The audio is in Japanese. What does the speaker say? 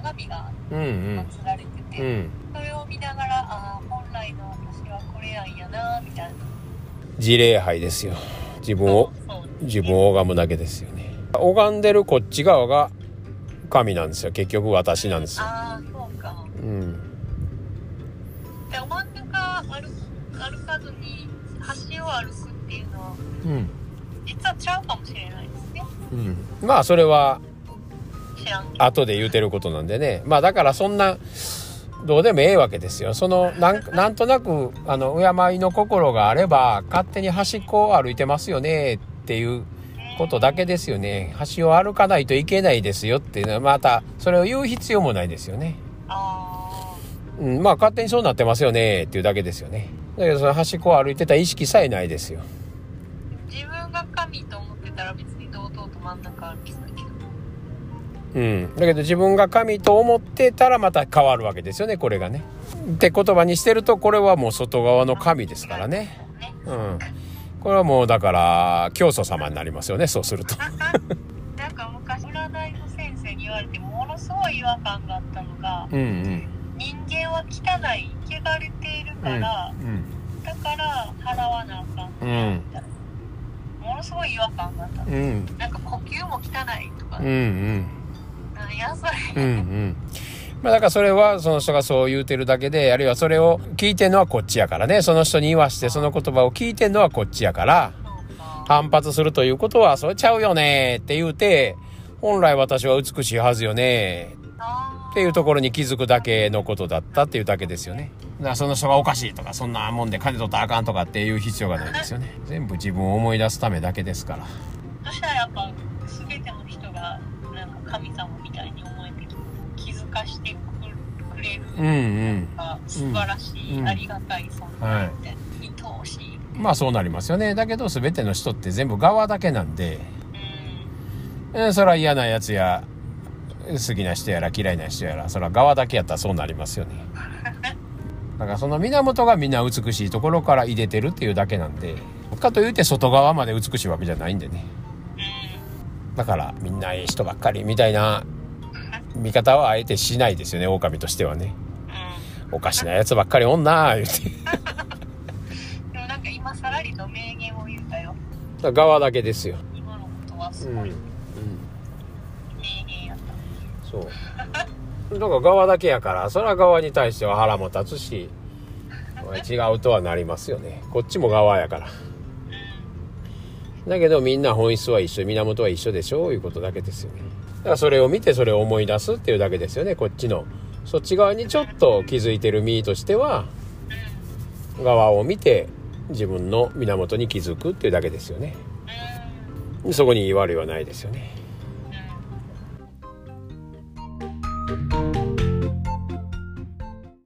鏡がうんうん。祀られてて、うん。それを見ながらああ本来の私はこれやんやなみたいな。自礼拝ですよ。自分をそう。自分を拝むだけですよね。拝んでるこっち側が神なんですよ。結局私なんですよ。ああそうか。うん。でお真ん中歩歩かずに橋を歩くっていうのはうん。実はちゃうかもしれないですね。うん。まあそれは後で言うてることなんでね。まあだからそんなどうでもええわけですよ。そのなん なんとなくあの敬いの心があれば勝手に端っこを歩いてますよねっていうことだけですよね。橋を歩かないといけないですよっていうのはまたそれを言う必要もないですよね。あうん、まあ勝手にそうなってますよねっていうだけですよね。だけどその端っこを歩いてた意識さえないですよ。ー自分が神と思ってたら別に堂々と真ん中歩きそうだけどうん、だけど自分が神と思ってたらまた変わるわけですよねこれがね。って言葉にしてるとこれはもう外側の神ですからね。ねうん、これはもうだから教祖様になりますよねそうすると。なんか昔占いの先生に言われてものすごい違和感があったのがうんうん。人間は汚い汚れているから、うんだから払わなあかんうんみた。いなものすごい違和感があった。のうん。なんか呼吸も汚いとか、うんうんなんやそれ、うんうん。まあだからそれはその人がそう言うてるだけであるいはそれを聞いてんのはこっちやからね。その人に言わしてその言葉を聞いてんのはこっちやから反発するということはそれちゃうよねって言うて本来私は美しいはずよねあっていうところに気づくだけのことだったっていうだけですよね。だからその人がおかしいとかそんなもんで金取ったらあかんとかっていう必要がないですよね。全部自分を思い出すためだけですから。そしたらやっぱうんうん。が素晴らしい、うんありがたい存在って、愛おしい。まあそうなりますよね。だけど全ての人って全部側だけなんで。うん。うんそれは嫌なやつや好きな人やら嫌いな人やらそれは側だけやったらそうなりますよね。だからその源がみんな美しいところから入れてるっていうだけなんでかといって外側まで美しいわけじゃないんでね。だからみんないい人ばっかりみたいな見方はあえてしないですよね狼としてはね。うんおかしなやつばっかりおんなー言うて。でもなんか今さらりと名言を言うたよ。だ側だけですよ。今のことはすうん、うん。ごい、名言やった。そう。だから側だけやからそれは側に対しては腹も立つし違うとはなりますよね。こっちも側やから。だけどみんな本質は一緒源は一緒でしょういうことだけですよね。だからそれを見てそれを思い出すっていうだけですよねこっちのそっち側にちょっと気づいてる身としては側を見て自分の源に気づくっていうだけですよね。そこに言われはないですよね。